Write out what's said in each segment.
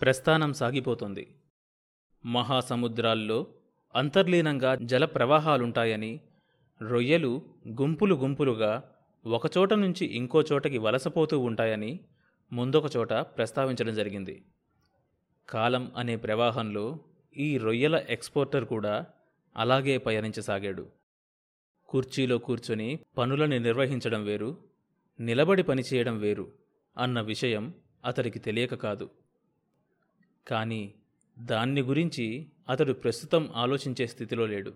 ప్రస్థానం సాగిపోతుంది. మహాసముద్రాల్లో అంతర్లీనంగా జల ప్రవాహాలుంటాయని రొయ్యలు గుంపులు గుంపులుగా ఒకచోట నుంచి ఇంకో చోటకి వలసపోతూ ఉంటాయని ముందొక చోట ప్రస్తావించడం జరిగింది. కాలం అనే ప్రవాహంలో ఈ రొయ్యల ఎక్స్పోర్టర్ కూడా అలాగే పయనించసాగాడు. కుర్చీలో కూర్చొని పనులను నిర్వహించడం వేరు నిలబడి పనిచేయడం వేరు అన్న విషయం అతడికి తెలియక కాదు. కానీ దాన్ని గురించి అతడు ప్రస్తుతం ఆలోచించే స్థితిలో లేడు.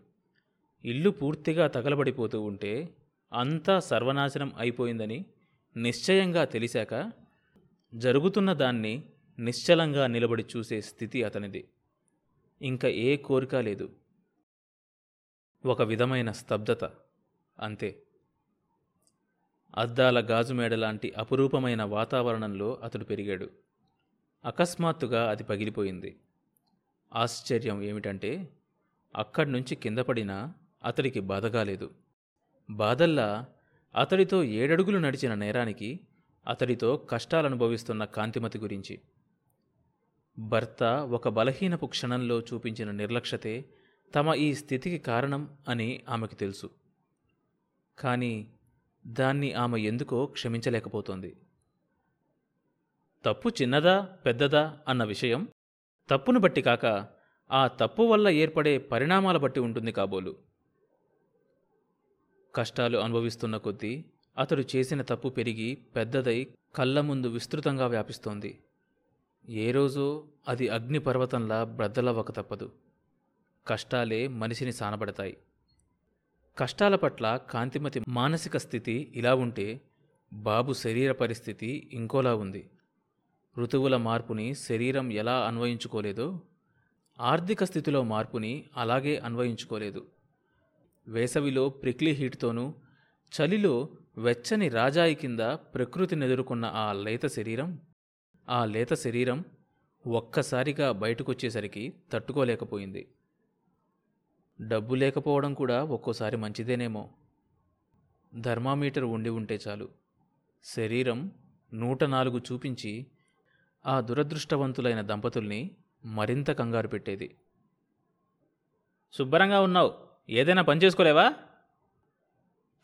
ఇల్లు పూర్తిగా తగలబడిపోతూ ఉంటే అంతా సర్వనాశనం అయిపోయిందని నిశ్చయంగా తెలిసాక జరుగుతున్న దాన్ని నిశ్చలంగా నిలబడి చూసే స్థితి అతనిది. ఇంకా ఏ కోరిక లేదు. ఒక విధమైన స్తబ్దత. అంతే. అద్దాల గాజుమేడ లాంటి అపురూపమైన వాతావరణంలో అతడు పెరిగాడు. అకస్మాత్తుగా అది పగిలిపోయింది. ఆశ్చర్యం ఏమిటంటే అక్కడి నుంచి కింద పడినా అతడికి బాధగాలేదు బాధల్లా అతడితో ఏడడుగులు నడిచిన నేరానికి అతడితో కష్టాలనుభవిస్తున్న కాంతిమతి గురించి. భర్త ఒక బలహీనపు క్షణంలో చూపించిన నిర్లక్ష్యతే తమ ఈ స్థితికి కారణం అని ఆమెకు తెలుసు. కానీ దాన్ని ఆమె ఎందుకో క్షమించలేకపోతోంది. తప్పు చిన్నదా పెద్దదా అన్న విషయం తప్పును బట్టి కాక ఆ తప్పు వల్ల ఏర్పడే పరిణామాల బట్టి ఉంటుంది కాబోలు. కష్టాలు అనుభవిస్తున్న కొద్దీ అతడు చేసిన తప్పు పెరిగి పెద్దదై కళ్ళ ముందు విస్తృతంగా వ్యాపిస్తోంది. ఏ రోజో అది అగ్నిపర్వతంలా బ్రద్దలవ్వక తప్పదు. కష్టాలే మనిషిని సానబడతాయి. కష్టాల పట్ల కాంతిమతి మానసిక స్థితి ఇలా ఉంటే బాబు శరీర పరిస్థితి ఇంకోలా ఉంది. ఋతువుల మార్పుని శరీరం ఎలా అన్వయించుకోలేదో ఆర్థిక స్థితిలో మార్పుని అలాగే అన్వయించుకోలేదు. వేసవిలో ప్రిక్లీ హీట్తోనూ చలిలో వెచ్చని రాజాయి కింద ప్రకృతిని ఎదుర్కొన్న ఆ లేత శరీరం ఆ లేత శరీరం ఒక్కసారిగా బయటకొచ్చేసరికి తట్టుకోలేకపోయింది. డబ్బు లేకపోవడం కూడా ఒక్కోసారి మంచిదేనేమో. ధర్మామీటర్ ఉండి ఉంటే చాలు. శరీరం నూట నాలుగు చూపించి ఆ దురదృష్టవంతులైన దంపతుల్ని మరింత కంగారు పెట్టేది. శుభ్రంగా ఉన్నావు. ఏదైనా పని చేసుకోలేవా?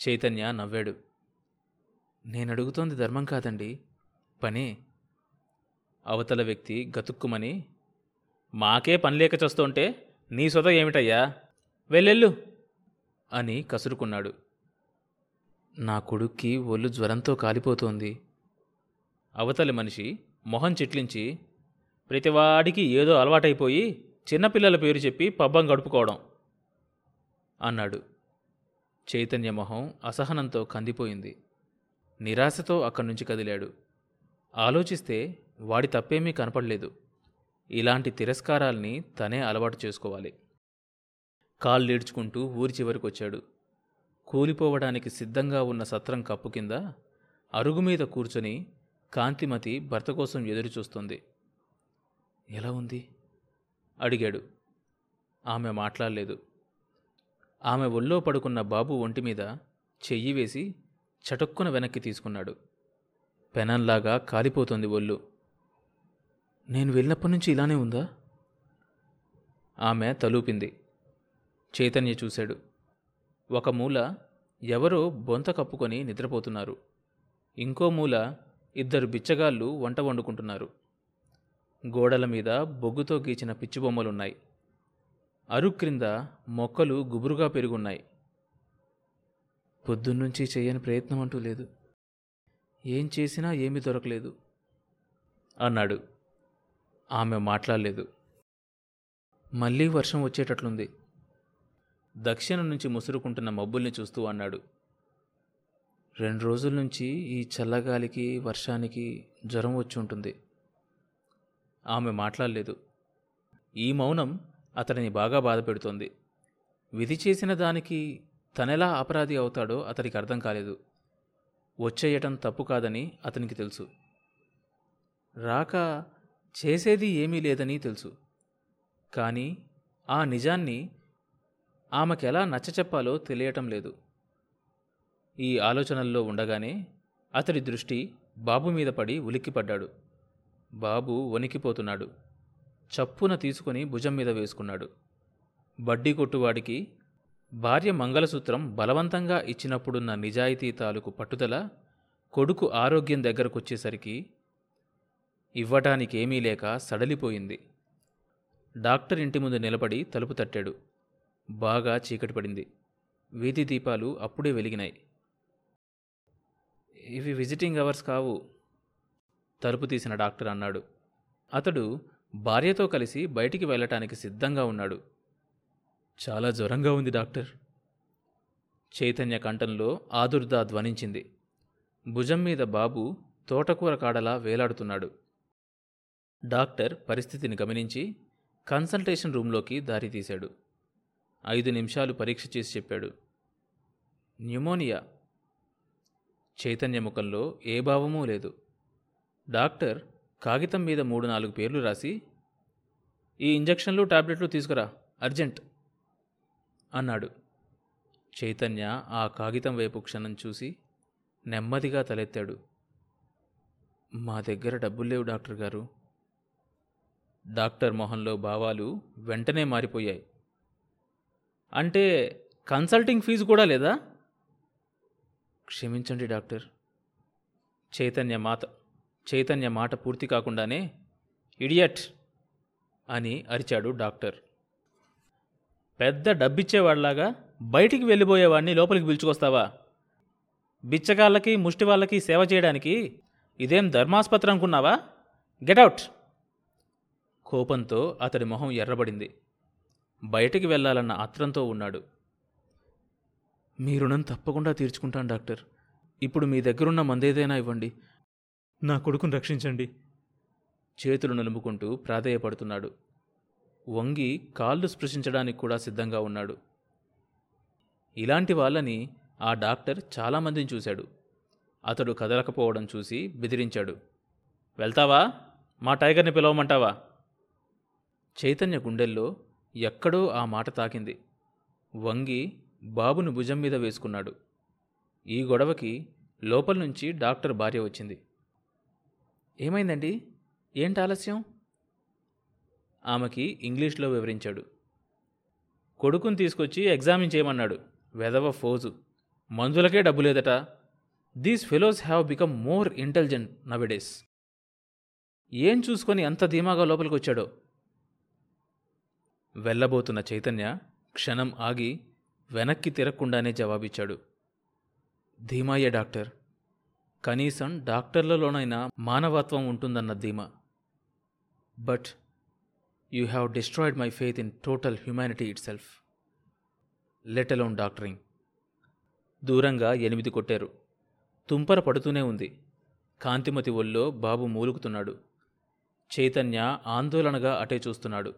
చైతన్య నవ్వాడు. నేను అడుగుతోంది ధర్మం కాదండి. పని. అవతల వ్యక్తి గతుక్కుమని మాకే పని లేక చస్తుంటే నీ సొత ఏమిటయ్యా? వెళ్ళెళ్ళు. అని కసురుకున్నాడు. నా కొడుక్కి ఒళ్ళు జ్వరంతో కాలిపోతోంది. అవతలి మనిషి మొహం చిట్లించి ప్రతివాడికి ఏదో అలవాటైపోయి చిన్నపిల్లల పేరు చెప్పి పబ్బం గడుపుకోవడం అన్నాడు. చైతన్య మొహం అసహనంతో కందిపోయింది. నిరాశతో అక్కడి నుంచి కదిలాడు. ఆలోచిస్తే వాడి తప్పేమీ కనపడలేదు. ఇలాంటి తిరస్కారాల్ని తనే అలవాటు చేసుకోవాలి. కాళ్ళీడ్చుకుంటూ ఊరి చివరికి వచ్చాడు కూలిపోవడానికి సిద్ధంగా ఉన్న సత్రం కప్పు కింద అరుగు మీద కూర్చొని కాంతిమతి భర్త కోసం ఎదురుచూస్తుంది. ఎలా ఉంది? అడిగాడు. ఆమె మాట్లాడలేదు. ఆమె ఒళ్ళో పడుకున్న బాబు ఒంటి మీద చెయ్యి వేసి చటుక్కున వెనక్కి తీసుకున్నాడు. పెనంలాగా కాలిపోతుంది ఒళ్ళు. నేను వెళ్ళినప్పటి నుంచి ఇలానే ఉందా? ఆమె తలూపింది. చైతన్య చూశాడు. ఒక మూల ఎవరో బొంత కప్పుకొని నిద్రపోతున్నారు. ఇంకో మూల ఇద్దరు బిచ్చగాళ్ళు వంట వండుకుంటున్నారు. గోడల మీద బొగ్గుతో గీచిన పిచ్చిబొమ్మలున్నాయి. అరుగు క్రింద మొక్కలు గుబురుగా పెరుగున్నాయి. పొద్దున్నుంచి చేయని ప్రయత్నం అంటూ లేదు. ఏం చేసినా ఏమీ దొరకలేదు అన్నాడు. ఆమె మాట్లాడలేదు. మళ్ళీ వర్షం వచ్చేటట్లుంది. దక్షిణం నుంచి ముసురుకుంటున్న మబ్బుల్ని చూస్తూ అన్నాడు. రెండు రోజుల నుంచి ఈ చల్లగాలికి వర్షానికి జ్వరం వచ్చి ఉంటుంది. ఆమె మాట్లాడలేదు. ఈ మౌనం అతడిని బాగా బాధపెడుతోంది విధి చేసిన దానికి తనెలా అపరాధి అవుతాడో అతడికి అర్థం కాలేదు. వచ్చేయటం తప్పు కాదని అతనికి తెలుసు. రాక చేసేది ఏమీ లేదని తెలుసు. కానీ ఆ నిజాన్ని ఆమెకెలా నచ్చచెప్పాలో తెలియటం లేదు. ఈ ఆలోచనల్లో ఉండగానే అతడి దృష్టి బాబు మీద పడి ఉలిక్కిపడ్డాడు. బాబు వణికిపోతున్నాడు. చప్పున తీసుకుని భుజం మీద వేసుకున్నాడు. బడ్డీ కొట్టువాడికి భార్య మంగళసూత్రం బలవంతంగా ఇచ్చినప్పుడున్న నిజాయితీ తాలూకు పట్టుదల కొడుకు ఆరోగ్యం దగ్గరకొచ్చేసరికి ఇవ్వటానికేమీ లేక సడలిపోయింది. డాక్టర్ ఇంటి ముందు నిలబడి తలుపు తట్టాడు. బాగా చీకటి పడింది. వీధి దీపాలు అప్పుడే వెలిగినాయి. ఇవి విజిటింగ్ అవర్స్ కావు తలుపు తీసిన డాక్టర్ అన్నాడు. అతడు భార్యతో కలిసి బయటికి వెళ్ళటానికి సిద్ధంగా ఉన్నాడు. చాలా జ్వరంగా ఉంది డాక్టర్. చైతన్య కంఠంలో ఆదుర్దా ధ్వనించింది. భుజం మీద బాబు తోటకూర కాడలా వేలాడుతున్నాడు. డాక్టర్ పరిస్థితిని గమనించి కన్సల్టేషన్ రూంలోకి దారి తీశాడు. ఐదు నిమిషాలు పరీక్ష చేసి చెప్పాడు. న్యూమోనియా చైతన్య ముఖంలో ఏ భావమూ లేదు. డాక్టర్ కాగితం మీద మూడు నాలుగు పేర్లు రాసి ఈ ఇంజక్షన్లు టాబ్లెట్లు తీసుకురా అర్జెంట్ అన్నాడు. చైతన్య ఆ కాగితం వైపు క్షణం చూసి నెమ్మదిగా తలెత్తాడు. మా దగ్గర డబ్బులు లేవు డాక్టర్ గారు. డాక్టర్ మొహంలో భావాలు వెంటనే మారిపోయాయి. అంటే కన్సల్టింగ్ ఫీజు కూడా లేదా? క్షమించండి డాక్టర్. చైతన్య మాత చైతన్య మాట పూర్తి కాకుండానే ఇడియట్ అని అరిచాడు డాక్టర్. పెద్ద డబ్బిచ్చేవాళ్ళాగా బయటికి వెళ్ళిపోయేవాడిని లోపలికి పిలుచుకొస్తావా? బిచ్చగాళ్ళకి ముష్టి వాళ్ళకి సేవ చేయడానికి ఇదేం ధర్మాస్పత్రి అనుకున్నావా? గెటౌట్ కోపంతో అతడి మొహం ఎర్రబడింది. బయటికి వెళ్ళాలన్న ఆత్రంతో ఉన్నాడు. మీ రుణం తప్పకుండా తీర్చుకుంటాను డాక్టర్. ఇప్పుడు మీ దగ్గరున్న మందేదైనా ఇవ్వండి. నా కొడుకును రక్షించండి. చేతులు నిలుముకుంటూ ప్రాధేయపడుతున్నాడు. వంగి కాళ్ళు స్పృశించడానికి కూడా సిద్ధంగా ఉన్నాడు. ఇలాంటి వాళ్ళని ఆ డాక్టర్ చాలామందిని చూశాడు. అతడు కదలకపోవడం చూసి బెదిరించాడు. వెళ్తావా? మా టైగర్ని పిలవమంటావా? చైతన్య గుండెల్లో ఎక్కడో ఆ మాట తాకింది. వంగి బాబును భుజం మీద వేసుకున్నాడు. ఈ గొడవకి లోపల నుంచి డాక్టర్ భార్య వచ్చింది. ఏమైందండి? ఏంటి ఆలస్యం? ఆమెకి ఇంగ్లీష్లో వివరించాడు. కొడుకుని తీసుకొచ్చి ఎగ్జామిన్ చేయమన్నాడు. వెదవ ఫోజు. మందులకే డబ్బు లేదట. These fellows have become more intelligent nowadays ఏం చూసుకొని అంత ధీమాగా లోపలికి వచ్చాడో వెళ్ళబోతున్న చైతన్య క్షణం ఆగి వెనక్కి తిరగకుండానే జవాబిచ్చాడు. ధీమాయ్య డాక్టర్ కనీసం డాక్టర్లలోనైనా మానవత్వం ఉంటుందన్న ధీమా. But you have destroyed my faith in total humanity itself let alone doctoring. దూరంగా ఎనిమిది కొట్టారు. తుంపర పడుతూనే ఉంది. కాంతిమతి ఒళ్ళో బాబు మూలుగుతున్నాడు. చైతన్య ఆందోళనగా అటే చూస్తున్నాడు.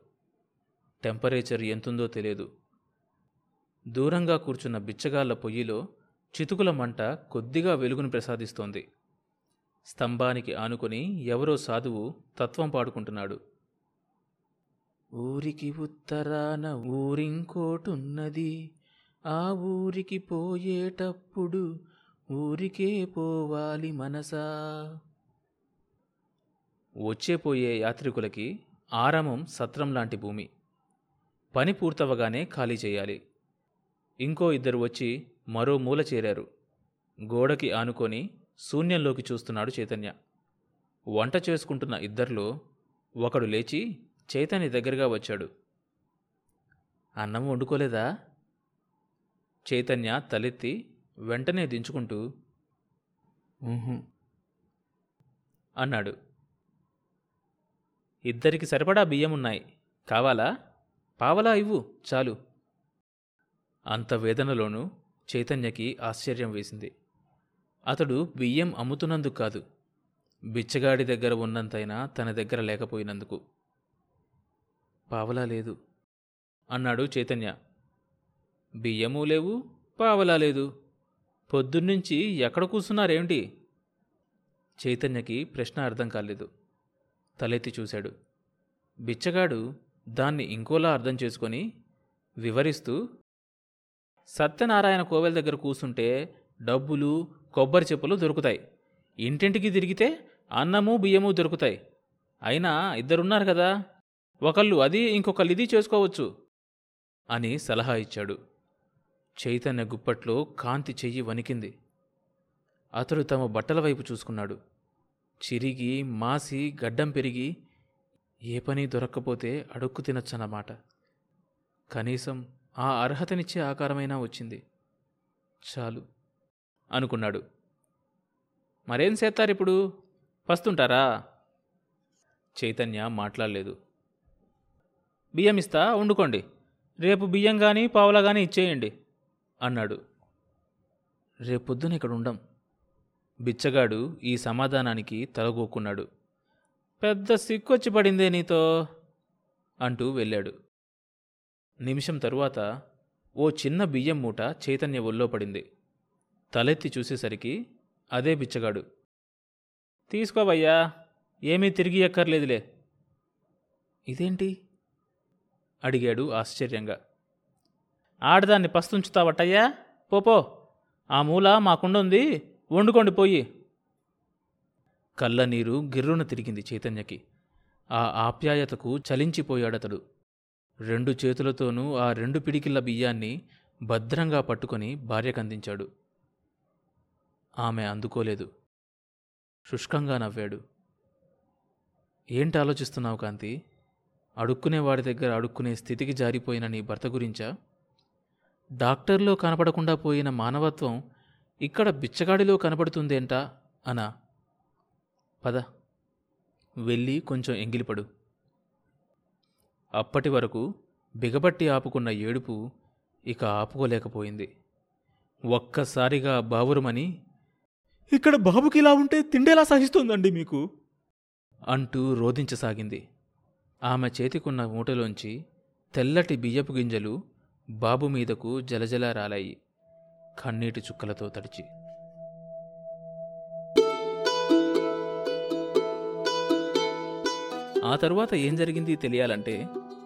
టెంపరేచర్ ఎంతుందో తెలియదు. దూరంగా కూర్చున్న బిచ్చగాళ్ళ పొయ్యిలో చితుకుల మంట కొద్దిగా వెలుగును ప్రసాదిస్తోంది. స్తంభానికి ఆనుకొని ఎవరో సాధువు తత్వం పాడుకుంటున్నాడు. ఊరికి ఉత్తరాన ఊరింకోటున్నది. ఆ ఊరికి పోయేటప్పుడు ఊరికే పోవాలి మనసా. వచ్చేపోయే యాత్రికులకి ఆరామం సత్రం లాంటి భూమి. పని పూర్తవగానే ఖాళీ చేయాలి. ఇంకో ఇద్దరు వచ్చి మరో మూల చేరారు. గోడకి ఆనుకొని శూన్యంలోకి చూస్తున్నాడు చైతన్య. వంట చేసుకుంటున్న ఇద్దరిలో ఒకడు లేచి చైతన్య దగ్గరగా వచ్చాడు. అన్నం వండుకోలేదా? చైతన్య తలెత్తి వెంటనే దించుకుంటూ అన్నాడు. ఇద్దరికి సరిపడా బియ్యం ఉన్నాయి కావాలా? పావలా ఇవ్వు చాలు. అంత వేదనలోనూ చైతన్యకి ఆశ్చర్యం వేసింది. అతడు బియ్యం అమ్ముతున్నందుకు కాదు బిచ్చగాడి దగ్గర ఉన్నంతైనా తన దగ్గర లేకపోయినందుకు. పావలా లేదు అన్నాడు చైతన్య. బియ్యము లేవు పావలా లేదు. పొద్దున్నుంచి ఎక్కడ కూర్చున్నారేమిటి? చైతన్యకి ప్రశ్న అర్థం కాలేదు. తలెత్తి చూశాడు. బిచ్చగాడు దాన్ని ఇంకోలా అర్థం చేసుకొని వివరిస్తూ సత్యనారాయణ కోవెల దగ్గర కూసుంటే డబ్బులు కొబ్బరి చెప్పులు దొరుకుతాయి. ఇంటింటికి తిరిగితే అన్నము బియ్యము దొరుకుతాయి. అయినా ఇద్దరున్నారు కదా. ఒకళ్ళు అది ఇంకొకళ్ళు ఇది చేసుకోవచ్చు అని సలహా ఇచ్చాడు. చైతన్య గుప్పట్లో కాంతి చెయ్యి వణికింది. అతడు తమ బట్టల వైపు చూసుకున్నాడు. చిరిగి మాసి గడ్డం పెరిగి ఏ పని దొరక్కపోతే అడుక్కు తినొచ్చన్నమాట. కనీసం ఆ అర్హతనిచ్చే ఆకారమైనా వచ్చింది. చాలు అనుకున్నాడు. మరేం చేస్తారిప్పుడు పస్తుంటారా చైతన్య మాట్లాడలేదు. బియ్యం ఇస్తా వండుకోండి. రేపు బియ్యం కానీ పావులా కానీ ఇచ్చేయండి అన్నాడు. రేపొద్దున ఇక్కడ ఉండం. బిచ్చగాడు ఈ సమాధానానికి తలగొక్కున్నాడు. పెద్ద సిక్కొచ్చి పడిందే నీతో? అంటూ వెళ్ళాడు. నిమిషం తరువాత ఓ చిన్న బియ్యం మూట చైతన్య ఒల్లో పడింది. తలెత్తి చూసేసరికి అదే బిచ్చగాడు. తీసుకోవయ్యా ఏమీ తిరిగి ఎక్కర్లేదులే. ఇదేంటి? అడిగాడు ఆశ్చర్యంగా. ఆడదాన్ని పస్తుంచుతావటయ్యా పోపో ఆ మూల మాకుండుంది వండుకోండి పోయి. కళ్ళనీరు గిర్రున తిరిగింది చైతన్యకి. ఆ ఆప్యాయతకు చలించిపోయాడతడు. రెండు చేతులతోనూ ఆ రెండు పిడికిళ్ళ బియ్యాన్ని భద్రంగా పట్టుకొని భార్యకందించాడు ఆమె అందుకోలేదు. శుష్కంగా నవ్వాడు. ఏంటి ఆలోచిస్తున్నావు కాంతి? అడుక్కునేవాడి దగ్గర అడుక్కునే స్థితికి జారిపోయిన నీ భర్త గురించా? డాక్టర్లో కనపడకుండా పోయిన మానవత్వం ఇక్కడ బిచ్చగాడిలో కనపడుతుందేంటా? అనా. పద. వెళ్ళి కొంచెం ఎంగిలిపడు. అప్పటి వరకు బిగబట్టి ఆపుకున్న ఏడుపు ఇక ఆపుకోలేకపోయింది. ఒక్కసారిగా బావురమని ఇక్కడ బాబుకి ఇలా ఉంటే తిండేలా సహిస్తోందండి మీకు? అంటూ రోధించసాగింది. ఆమె చేతికున్న మూటలోంచి తెల్లటి బియ్యపు గింజలు బాబు మీదకు జలజల రాలాయి. కన్నీటి చుక్కలతో తడిచి. ఆ తరువాత ఏం జరిగింది తెలియాలంటే